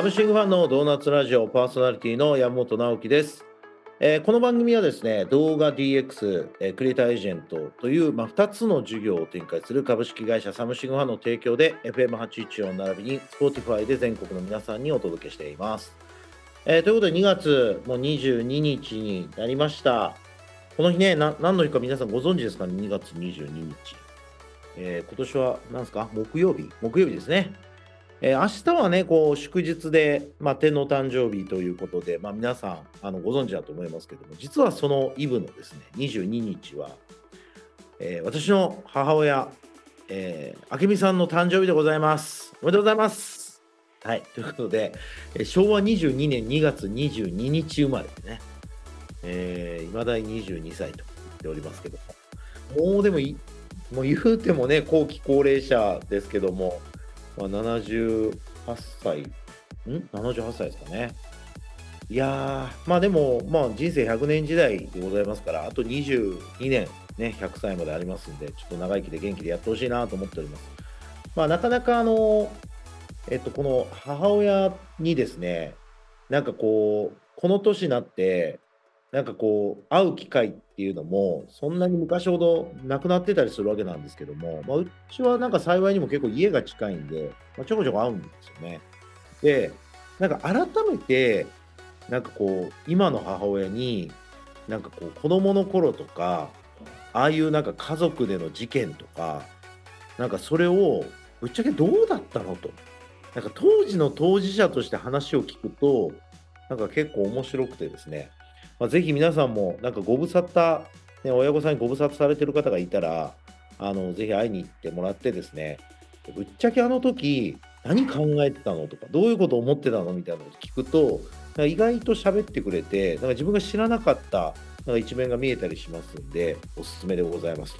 サムシングファンのドーナツラジオパーソナリティの山本直樹です。えーこの番組はですね、動画 DX、えークリエイターエージェントという、まあ、2つの事業を展開する株式会社サムシングファンの提供で FM814 並びに Spotify で全国の皆さんにお届けしています。えーということで2月もう22日になりました。この日ね、な何の日か皆さんご存知ですかね、2月22日。え今年は何ですか？木曜日？木曜日ですね。えー明日はね、こう祝日で、まあ、天皇誕生日ということで、まあ、皆さんあのご存知だと思いますけども、実はそのイブのですね、22日は、えー私の母親、えー、明美さんの誕生日でございます。おめでとうございます。はい、ということで、えー昭和22年2月22日生まれでね、えー、だに22歳と言っておりますけども、もうでも、もう言うてもね、後期高齢者ですけども、ま、78歳、ん ?78 歳ですかね。いやー、まあでも、まあ人生100年時代でございますから、あと22年、ね、100歳までありますんで、ちょっと長生きで元気でやってほしいなと思っております。まあなかなかあの、えっと、この母親にですね、なんかこう、この年になって、なんかこう、会う機会ってていうのも、そんなに昔ほどなくなってたりするわけなんですけども、まあ、うちはなんか幸いにも結構家が近いんで、まあ、ちょこちょこ会うんですよね。で、なんか改めて、なんかこう、今の母親に、なんかこう、子供の頃とか、ああいうなんか家族での事件とか、なんかそれを、ぶっちゃけどうだったのと。なんか当時の当事者として話を聞くと、なんか結構面白くてですね、まあ、ぜひ皆さんもなんかご無沙汰、ね、親御さんにご無沙汰されてる方がいたら、あのぜひ会いに行ってもらってですね、ぶっちゃけあの時何考えてたのとか、どういうこと思ってたのみたいなこと聞くと、なんか意外と喋ってくれて、なんか自分が知らなかったなんか一面が見えたりしますんで、おすすめでございます。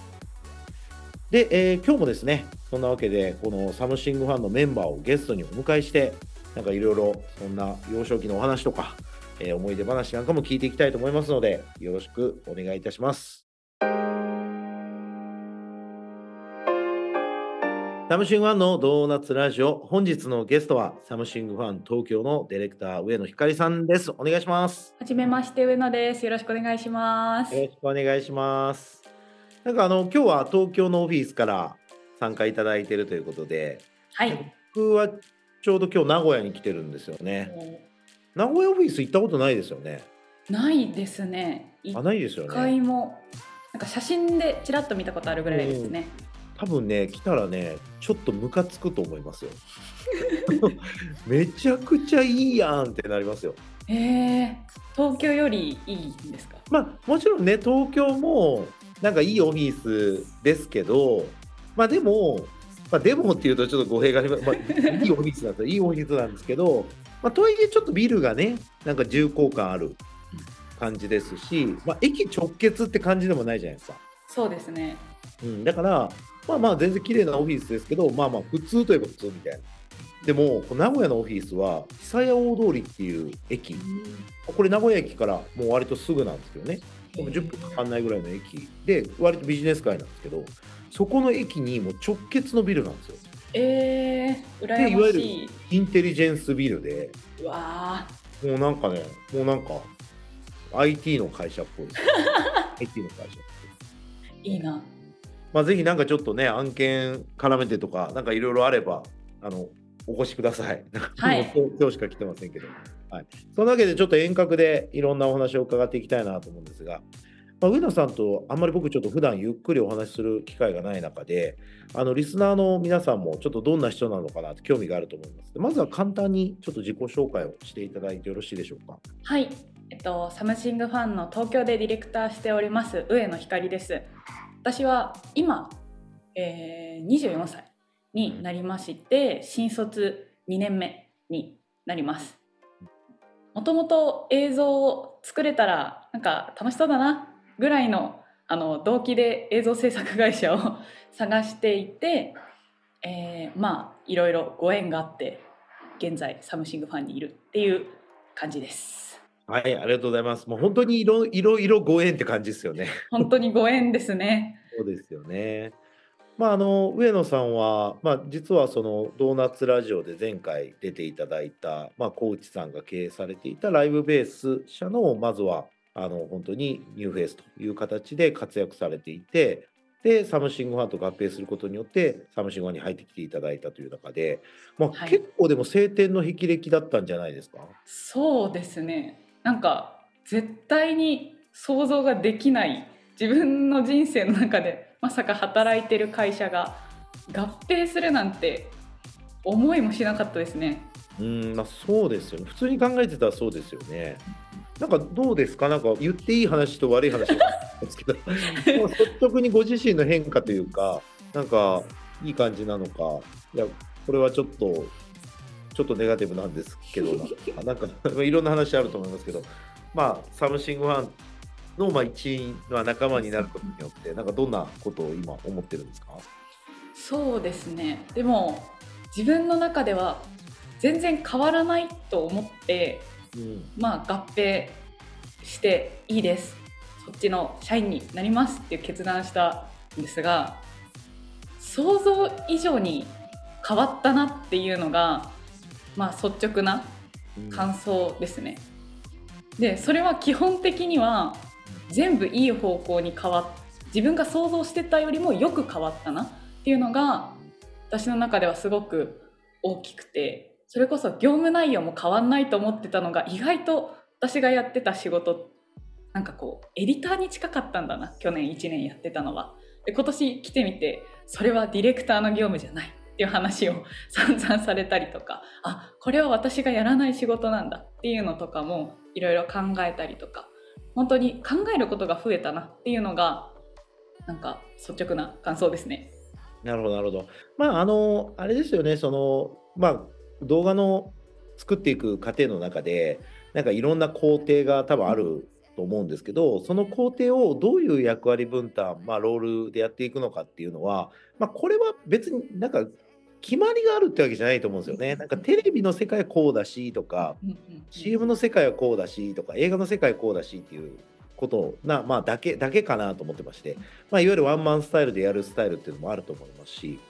で、えー今日もですね、そんなわけで、このサムシングファンのメンバーをゲストにお迎えして、なんかいろいろそんな幼少期のお話とか、えー思い出話なんかも聞いていきたいと思いますので、よろしくお願いいたします。サムシングファンのドーナツラジオ、本日のゲストはサムシングファン東京のディレクター上野ひかりさんです。お願いします。はじめまして上野です。よろしくお願いします。よろしくお願いします。なんかあの今日は東京のオフィスから参加いただいているということで、はい。僕はちょうど今日名古屋に来てるんですよね。名古屋オフィス行ったことないですよね。ないですね。一あ、ないですよね。回もなんか写真でちらっと見たことあるぐらいですね。多分ね来たらねちょっとムカつくと思いますよ めちゃくちゃいいやんってなりますよええ東京よりいいんですか？まあもちろんね東京もなんかいいオフィスですけどまあでもまあでもっていうとちょっと語弊があります、まあ、いいオフィスなんですよいいオフィスなんですけどまあとはいえちょっとビルがねなんか重厚感ある感じですし、まあ、駅直結って感じでもないじゃないですかそうですね。うん、だから、まあまあ全然綺麗なオフィスですけど、まあまあ普通といえば普通みたいな。でも、名古屋のオフィスは、久屋大通りっていう駅、これ名古屋駅からもう割とすぐなんですけどね、でも10分かかんないぐらいの駅で、割とビジネス街なんですけど、そこの駅にもう直結のビルなんですよ。ええ羨でいわゆるましい。インテリジェンスビルで、うわあ。もうなんかね、もうなんか、IT の会社っぽい。IT の会社っぽい。いいな。まあ、ぜひなんかちょっとね、案件絡めてとか、なんかいろいろあれば、あの、お越しください。はい 今日しか来てませんけど。はい。そんなわけで、ちょっと遠隔でいろんなお話を伺っていきたいなと思うんですが、まあ、上野さんとあんまり僕ちょっと普段ゆっくりお話しする機会がない中で、あの、リスナーの皆さんもちょっとどんな人なのかなって興味があると思います。まずは簡単にちょっと自己紹介をしていただいてよろしいでしょうか？はい。えっとサムシングファンの東京でディレクターしております上野ひかりです。私は今、えー、24歳になりまして新卒2年目になります。もともと映像を作れたらなんか楽しそうだなぐらいのあの動機で映像制作会社を 探していて、えーまあいろいろご縁があって現在サムシングファンにいるっていう感じです。はい、ありがとうございます。もう本当にいろいろいろご縁って感じですよね。本当にご縁ですね。そうですよね。まあ、あの上野さんは、まあ、実はそのドーナツラジオで前回出ていただいた、まあ、コーチさんが経営されていたライブベース社のまずはあの本当にニューフェイスという形で活躍されていてでサムシングファンと合併することによってサムシングファンに入ってきていただいたという中で、まあ、はい。結構でも青天の霹靂だったんじゃないですか、そうですね。なんか絶対に想像ができない自分の人生の中でまさか働いてる会社が合併するなんて思いもしなかったですね。うんまあ、そうですよね。普通に考えてたらそうですよね。なんかどうですか？なんか言っていい話と悪い話があるんですけど。率直にご自身の変化というかなんかいい感じなのか。いやこれはちょっとちょっとネガティブなんですけどな。なんかいろんな話あると思いますけど。まあサムシングファンのまあ一員の仲間になることによってなんかどんなことを今思ってるんですか？そうですね。でも自分の中では全然変わらないと思ってうんまあ合併していいです。そっちの社員になりますっていう決断したんですが想像以上に変わったなっていうのがまあ率直なうん。感想ですね。でそれは基本的には全部いい方向に変わっ自分が想像してたよりもよく変わったなっていうのが私の中ではすごく大きくてそれこそ業務内容も変わんないと思ってたのが意外と私がやってた仕事なんかこうエディターに近かったんだな去年1年やってたのは。で今年来てみてそれはディレクターの業務じゃないっていう話を 散々されたりとかあこれは私がやらない仕事なんだっていうのとかもいろいろ考えたりとか本当に考えることが増えたなっていうのがなんか率直な感想ですね。なるほど、なるほど。まあ、あの、あれですよね、その、まあ、動画の作っていく過程の中で、なんかいろんな工程が多分あると思うんですけど、その工程をどういう役割分担、まあ、ロールでやっていくのかっていうのは、まあ、これは別になんか決まりがあるってわけじゃないと思うんですよね。なんかテレビの世界はこうだしとか、CM の世界はこうだしとか映画の世界はこうだしっていうことな、まあ、だけだけかなと思ってまして、まあ、いわゆるワンマンスタイルでやるスタイルっていうのもあると思いますし、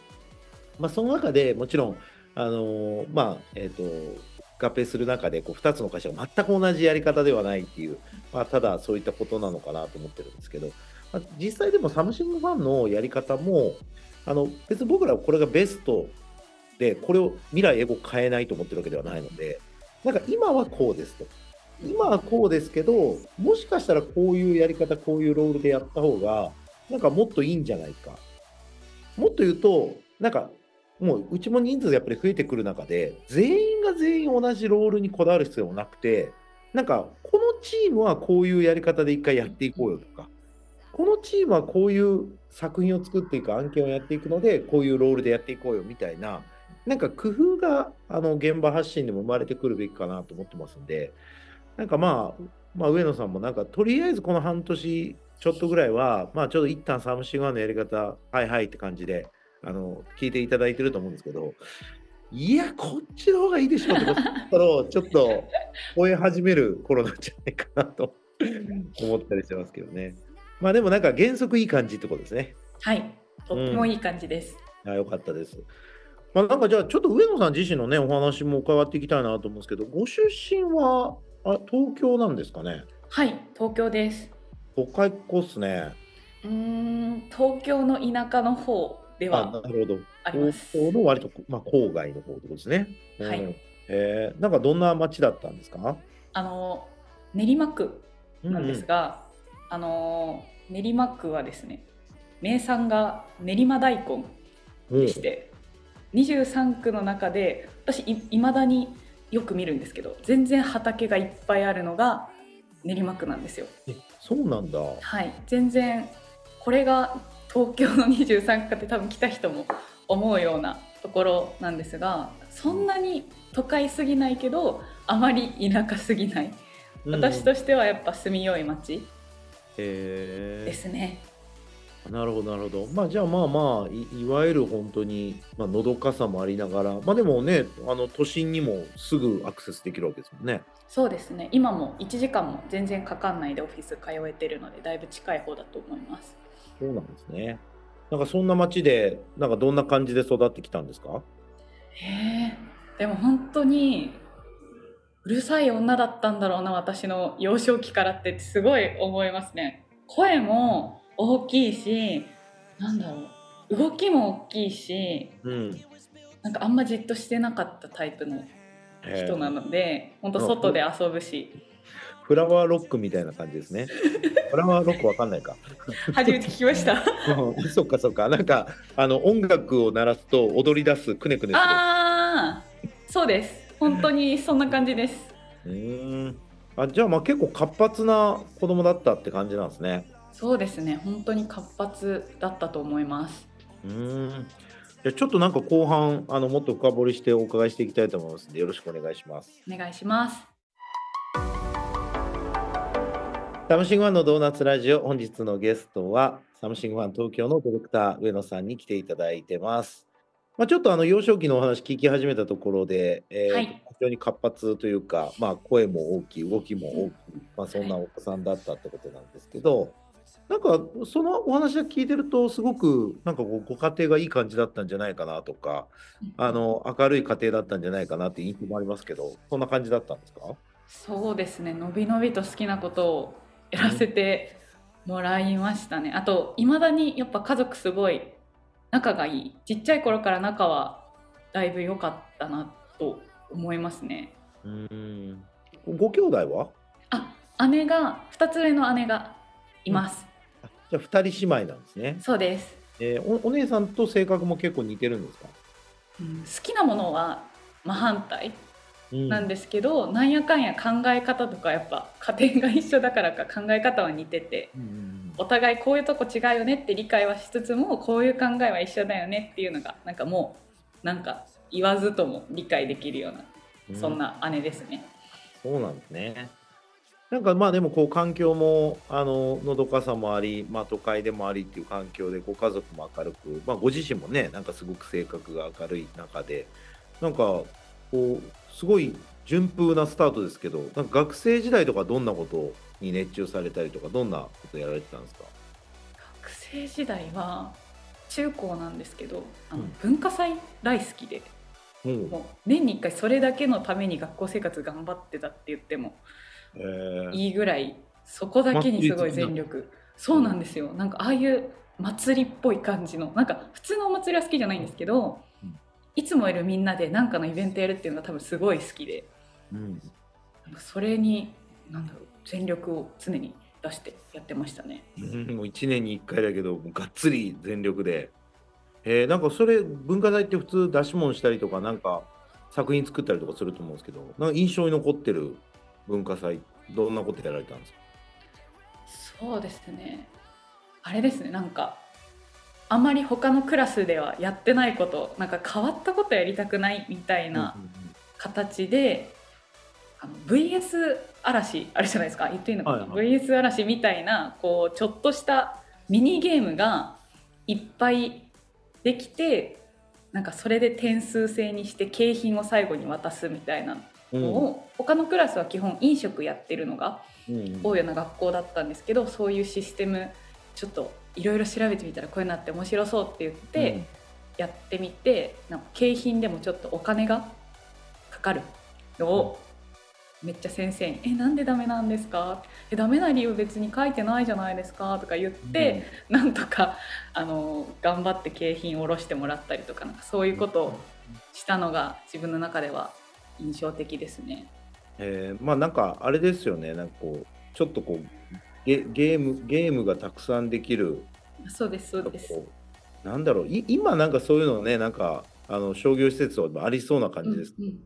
まあ、その中でもちろん、あのまあえー、と合併する中でこう2つの会社が全く同じやり方ではないっていう、まあ、ただそういったことなのかなと思ってるんですけど、まあ、実際でもサムシングファンのやり方もあの別に僕らはこれがベストでこれを未来英語変えないと思ってるわけではないのでなんか今はこうですと。今はこうですけどもしかしたらこういうやり方こういうロールでやった方がなんかもっといいんじゃないか。もっと言うとなんかもううちも人数やっぱり増えてくる中で全員が全員同じロールにこだわる必要もなくてなんかこのチームはこういうやり方で一回やっていこうよとかこのチームはこういう作品を作っていく案件をやっていくのでこういうロールでやっていこうよみたいななんか工夫があの現場発信でも生まれてくるべきかなと思ってますんでなんかまあ、まあ、上野さんもなんかとりあえずこの半年ちょっとぐらいはまあちょっと一旦サムシングファンのやり方はいはいって感じであの聞いていただいてると思うんですけどいやこっちの方がいいでしょってことを ちょっと超え始める頃なんじゃないかなと思ったりしてますけどねまあでもなんか原則いい感じってことですねはいとってもいい感じです。あよかったです。まあ、なんかじゃあちょっと上野さん自身のねお話も伺っていきたいなと思うんですけどご出身はあ東京なんですかね？はい東京です。都会っ子っすね。うーん東京の田舎の方であはなるほど。あります。東京の割と、まあ、郊外の方ってことですね。はいうんえーなんかどんな街だったんですか？あの練馬区なんですが、あの練馬区はですね名産が練馬大根うんでして、23区の中で私いいまだによく見るんですけど全然畑がいっぱいあるのが練馬区なんですよ。えそうなんだ。はい全然これが東京の23区かって多分来た人も思うようなところなんですがそんなに都会すぎないけどあまり田舎すぎない私としてはやっぱ住みよい街へですね。なるほどなるほど。まあじゃあまあまあいいわゆる本当にまあのどかさもありながらまあでもねあの都心にもすぐアクセスできるわけですもんね。そうですね今も1時間も全然かかんないでオフィス通えてるのでだいぶ近い方だと思います。そうなんですね。なんかそんな町でなんかどんな感じで育ってきたんですか？へえでも本当にうるさい女だったんだろうな私の幼少期からってすごい思いますね。声も大きいしなんだろう動きも大きいしうん。なんかあんまじっとしてなかったタイプの人なので本当外で遊ぶしフラワーロックみたいな感じですね。フラワーロックわかんないか。初めて聞きましたうんそっかそっか。なんかあの音楽を鳴らすと踊り出すくねくねする。ああそうです本当にそんな感じですうーん。あじゃあまあ結構活発な子供だったって感じなんですね。そうですね本当に活発だったと思いますうーん。じゃあちょっとなんか後半あのもっと深掘りしてお伺いしていきたいと思いますのでよろしくお願いします。お願いしますサムシングファンのドーナツラジオ本日のゲストはサムシングファン東京のディレクター上野さんに来ていただいてます。まあ、ちょっとあの幼少期のお話聞き始めたところで、えーはい。非常に活発というか、まあ、声も大きい動きも大きい、まあ、そんなお子さんだったってことなんですけど、なんかそのお話を聞いてるとすごくなんかこうご家庭がいい感じだったんじゃないかなとかあの明るい家庭だったんじゃないかなって印象もありますけどそんな感じだったんですか？そうですね。のびのびと好きなことをやらせてもらいましたね。あといまだにやっぱ家族すごい仲がいい。ちっちゃい頃から仲はだいぶ良かったなと思いますね。うーん。ご兄弟は？あ姉が2つ上の姉がいます、あじゃあ2人姉妹なんですね。そうです、えーおお姉さんと性格も結構似てるんですか、うん好きなものは真反対。うんなんですけど、なんやかんや考え方とかやっぱ家庭が一緒だからか考え方は似ててうんうんお互いこういうとこ違うよねって理解はしつつもこういう考えは一緒だよねっていうのがなんかもうなんか言わずとも理解できるようなうんそんな姉ですね。そうなんですね。なんかまあでもこう環境もあののどかさもあり、まあ、都会でもありっていう環境でご家族も明るく、まあ、ご自身もねなんかすごく性格が明るい中でなんかこうすごい順風なスタートですけどなんか学生時代とかどんなことに熱中されたりとかどんなことやられてたんですか？学生時代は中高なんですけどあのうん。文化祭大好きでう。んもう年に1回それだけのために学校生活頑張ってたって言ってもえ。ーいいぐらいそこだけにすごい全力。そうなんですよ。なんかああいう祭りっぽい感じのなんか普通のお祭りは好きじゃないんですけど、うんいつもいるみんなで何かのイベントやるっていうのが多分すごい好きで。うん。それになんだろう全力を常に出してやってましたね。うんもう1年に1回だけどもうがっつり全力で、えーなんかそれ文化祭って普通出し物したりとかなんか作品作ったりとかすると思うんですけどなんか印象に残ってる文化祭どんなことやられたんですか？そうですね。あれですねなんかあまり他のクラスではやってないことなんか変わったことやりたくないみたいな、うんうん形であの VS 嵐あるじゃないですか。言っていいのかな、はいはい VS 嵐みたいなこうちょっとしたミニゲームがいっぱいできてなんかそれで点数制にして景品を最後に渡すみたいなうん。のを、他のクラスは基本飲食やってるのがうん。多いような学校だったんですけどそういうシステムちょっといろいろ調べてみたらこういうのあって面白そうって言って、やってみてなんか景品でもちょっとお金がかかるのをめっちゃ先生に「えなんでダメなんですか?」え「ダメな理由別に書いてないじゃないですか」とか言って、なんとかあの頑張って景品を下ろしてもらったりとかなんかそういうことをしたのが自分の中では印象的ですね。えーまあなんかあれですよね。なんかこうちょっとこうゲゲームゲームがたくさんできるそうですそうです。なんだろうい今なんかそういうのねなんかあの商業施設はありそうな感じですうんうん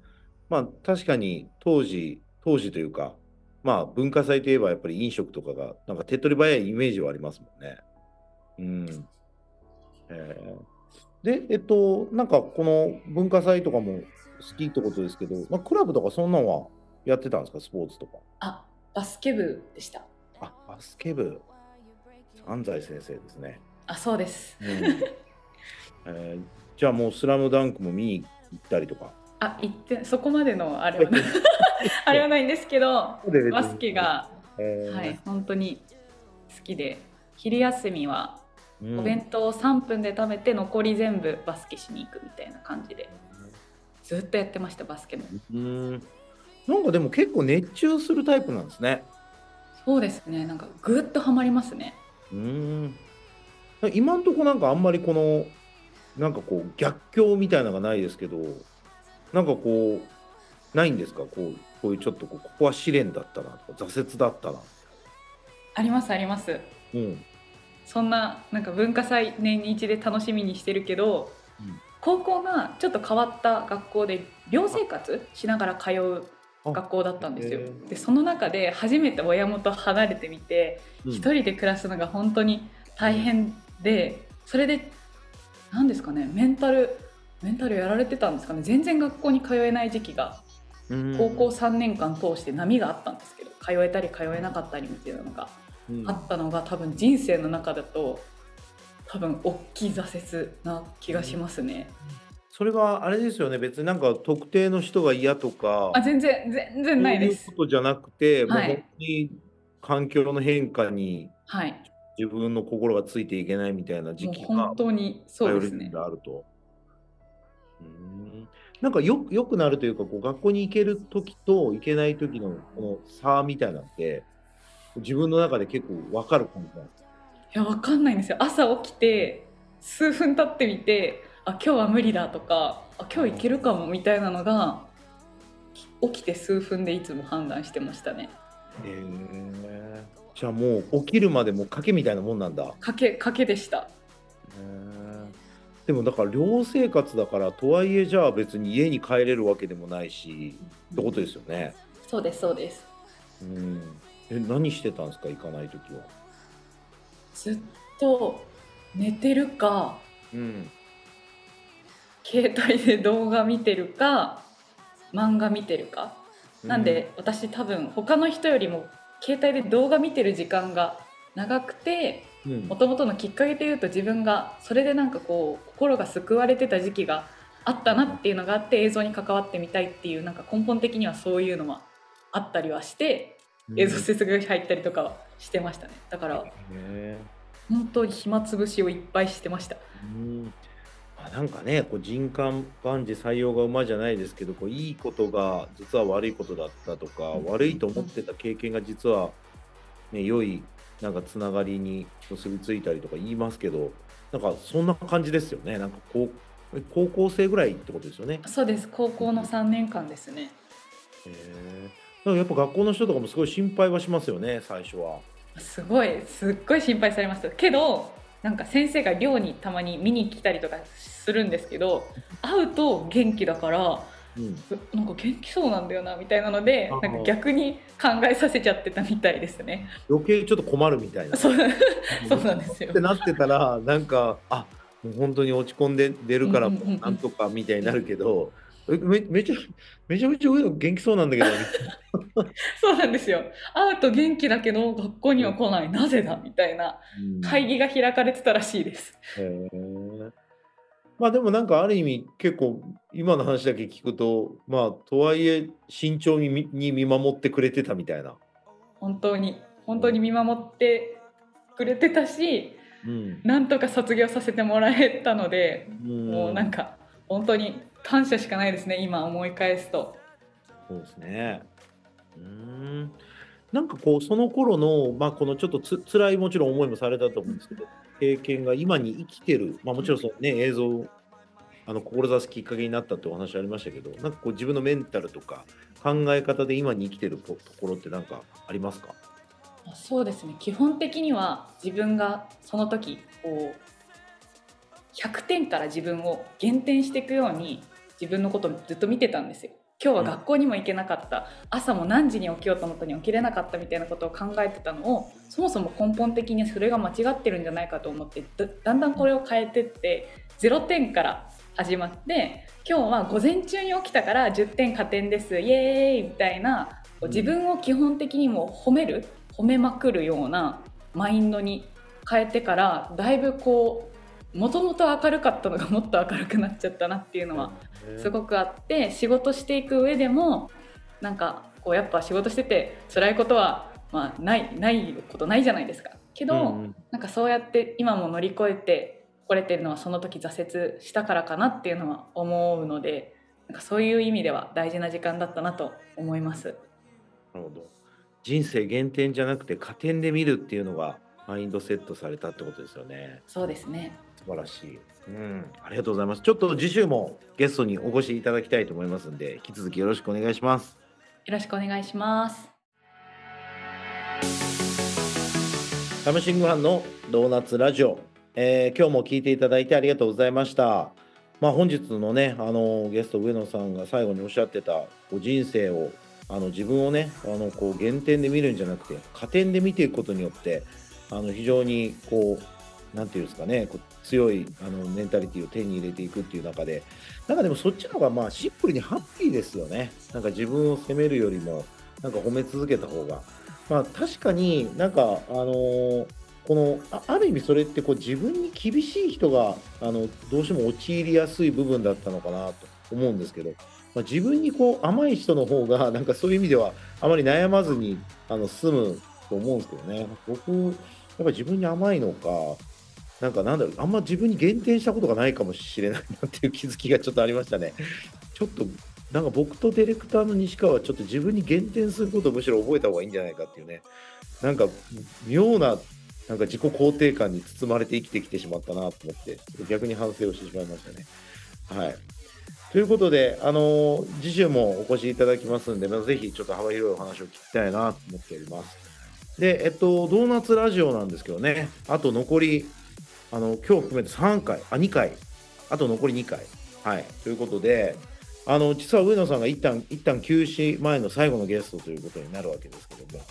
まあ確かに当時当時というかまあ文化祭といえばやっぱり飲食とかがなんか手っ取り早いイメージはありますもんね。うん。えーでえっとなんかこの文化祭とかも好きってことですけど、まあ、クラブとかそんなんはやってたんですか？スポーツとか。あバスケ部でした。あバスケ部。安西先生ですね。あそうです。うん。えーじゃあもう「スラムダンクも見に行ったりとか。あ行ってそこまでのあれはない あれはないんですけどバスケが、えー。はい、本当に好きで昼休みはうん。お弁当を3分で食べて残り全部バスケしに行くみたいな感じでずっとやってましたバスケも。うん。なんかでも結構熱中するタイプなんですねそうですね。なんかぐっとハマりますね。うん。今んとこなんかあんまりこのなんかこう逆境みたいなのがないですけどなんかこうないんですか？こうこういうちょっとここは試練だったなとか挫折だったな。ありますあります。うん。そんななんか文化祭年に一で楽しみにしてるけど、うん。高校がちょっと変わった学校で寮生活しながら通う学校だったんですよ。でその中で初めて親元離れてみてうん。一人で暮らすのが本当に大変でそれで何ですかねメンタルメンタルやられてたんですかね。全然学校に通えない時期がうん。高校3年間通して波があったんですけど通えたり通えなかったりみたいなのがうん。あったのが多分人生の中だと多分大きい挫折な気がしますね。それはあれですよね別になんか特定の人が嫌とかあ全然全然ないですそういう。ことじゃなくて、はいもう本当に環境の変化にはい。自分の心がついていけないみたいな時期が本当にそうですねあると。うんなんかよよくなるというかこう学校に行ける時と行けない時のこの差みたいなのって自分の中で結構分かる感じなんですか？いやわかんないんですよ。朝起きて数分経ってみてあ今日は無理だとかあ今日行けるかもみたいなのが起きて数分でいつも判断してましたね。へえじゃあもう起きるまでも賭けみたいなもんなんだ。賭け賭けでした。でもだから寮生活だからとはいえじゃあ別に家に帰れるわけでもないしってことですよね。そうですそうです。うん、え何してたんですか行かない時は？ずっと寝てるかうん携帯で動画見てるか漫画見てるか。なんで、私多分他の人よりも携帯で動画見てる時間が長くてうん。もともとのきっかけで言うと自分がそれでなんかこう心が救われてた時期があったなっていうのがあって映像に関わってみたいっていうなんか根本的にはそういうのはあったりはして映像接続が入ったりとかはしてましたね。だからへ本当に暇つぶしをいっぱいしてました。うん。あなんかねこう人間万事採用が馬じゃないですけどこういいことが実は悪いことだったとか、うん。悪いと思ってた経験が実は、ね、良いなんかつながりに結びついたりとか言いますけどなんかそんな感じですよね。なんかこう高校生ぐらいってことですよね。そうです。高校の3年間ですね。へえやっぱ学校の人とかもすごい心配はしますよね最初は。すごいすっごい心配されました。けどなんか先生が寮にたまに見に来たりとかするんですけど会うと元気だからうんなんか元気そうなんだよなみたいなのでなんか逆に考えさせちゃってたみたいですね。余計ちょっと困るみたいな。そうなんですよって。なってたらなんかあもう本当に落ち込んで出るからうんうんうんうんなんとかみたいになるけど、えめめちゃめちゃめちゃ元気そうなんだけど。そうなんですよ。会うと元気だけど学校には来ない、なぜだみたいな。会議が開かれてたらしいです。へえまあでもなんかある意味結構今の話だけ聞くとまあとはいえ慎重に見に見守ってくれてたみたいな。本当に。本当に見守ってくれてたし、うん。なんとか卒業させてもらえたので、もうなんかか本当に感謝しかないですね。今思い返すと。そうですね。うーんなんかこうその頃のまあこのちょっとつ辛いもちろん思いもされたと思うんですけど経験が今に生きてるまあもちろんそのね映像をあの志すきっかけになったってお話ありましたけどなんかこう自分のメンタルとか考え方で今に生きてることころってなんかありますか？そうですね基本的には自分がその時こう100点から自分を減点していくように自分のことをずっと見てたんですよ。今日は学校にも行けなかった、朝も何時に起きようと思ったのに起きれなかったみたいなことを考えてたのをそもそも根本的にそれが間違ってるんじゃないかと思ってだだんだんこれを変えてって0点から始まって今日は午前中に起きたから10点加点です。イエーイみたいな自分を基本的にも褒める褒めまくるようなマインドに変えてからだいぶこうもともと明るかったのがもっと明るくなっちゃったなっていうのはすごくあって仕事していく上でもなんかこうやっぱ仕事してて辛いことはまあないないことないじゃないですかけど、うんうんなんかそうやって今も乗り越えてこれてるのはその時挫折したからかなっていうのは思うのでなんかそういう意味では大事な時間だったなと思います。なるほど。人生減点じゃなくて加点で見るっていうのがマインドセットされたってことですよね。そうですね素晴らしい。うん、ありがとうございます。ちょっと次週もゲストにお越しいただきたいと思いますんで、引き続きよろしくお願いします。よろしくお願いします。サムシングファンのドーナツラジオ、えー今日も聞いていただいてありがとうございました。まあ、本日のね、あのゲスト上野さんが最後におっしゃってたこう人生をあの自分をねあのこう減点で見るんじゃなくて加点で見ていくことによってあの非常にこうなんていうんですかねこう強いあのメンタリティを手に入れていくっていう中でなんかでもそっちの方がまあシンプルにハッピーですよね。なんか自分を責めるよりもなんか褒め続けた方が。まあ確かになんかあのーこのあある意味それってこう自分に厳しい人があのどうしても陥りやすい部分だったのかなと思うんですけど、まあ、自分にこう甘い人の方がなんかそういう意味ではあまり悩まずにあの済むと思うんですけどね。僕やっぱり自分に甘いのかなんかなんだろうあんま自分に減点したことがないかもしれないなっていう気づきがちょっとありましたね。ちょっとなんか僕とディレクターの西川はちょっと自分に減点することをむしろ覚えた方がいいんじゃないかっていうねなんか妙ななんか自己肯定感に包まれて生きてきてしまったなと思って逆に反省をしてしまいましたね。はいということで、あのー次週もお越しいただきますんで、まあぜひちょっと幅広いお話を聞きたいなと思っております。で、えっと、ドーナツラジオなんですけどね、あと残り、あの、今日含めて3回、あ、2回、あと残り2回。はい。ということで、あの、実は上野さんが一旦、一旦休止前の最後のゲストということになるわけですけども、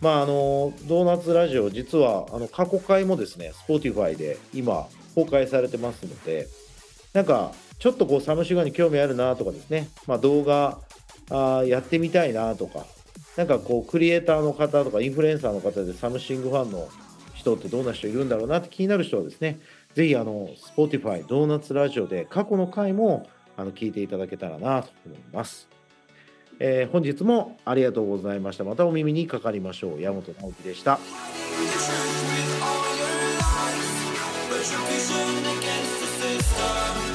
まあ、あの、ドーナツラジオ、実は、あの、過去回もですね、Spotify で今、公開されてますので、なんか、ちょっとこう、サムシュガーに興味あるなとかですね、まあ、動画あやってみたいなとか、なんかこう、クリエイターの方とか、インフルエンサーの方でサムシングファンの人ってどんな人いるんだろうなって気になる人はですね、ぜひあの Spotify ドーナツラジオで過去の回もあの聞いていただけたらなと思います。えー、本日もありがとうございました。またお耳にかかりましょう。山本直樹でした。But you'll be against the system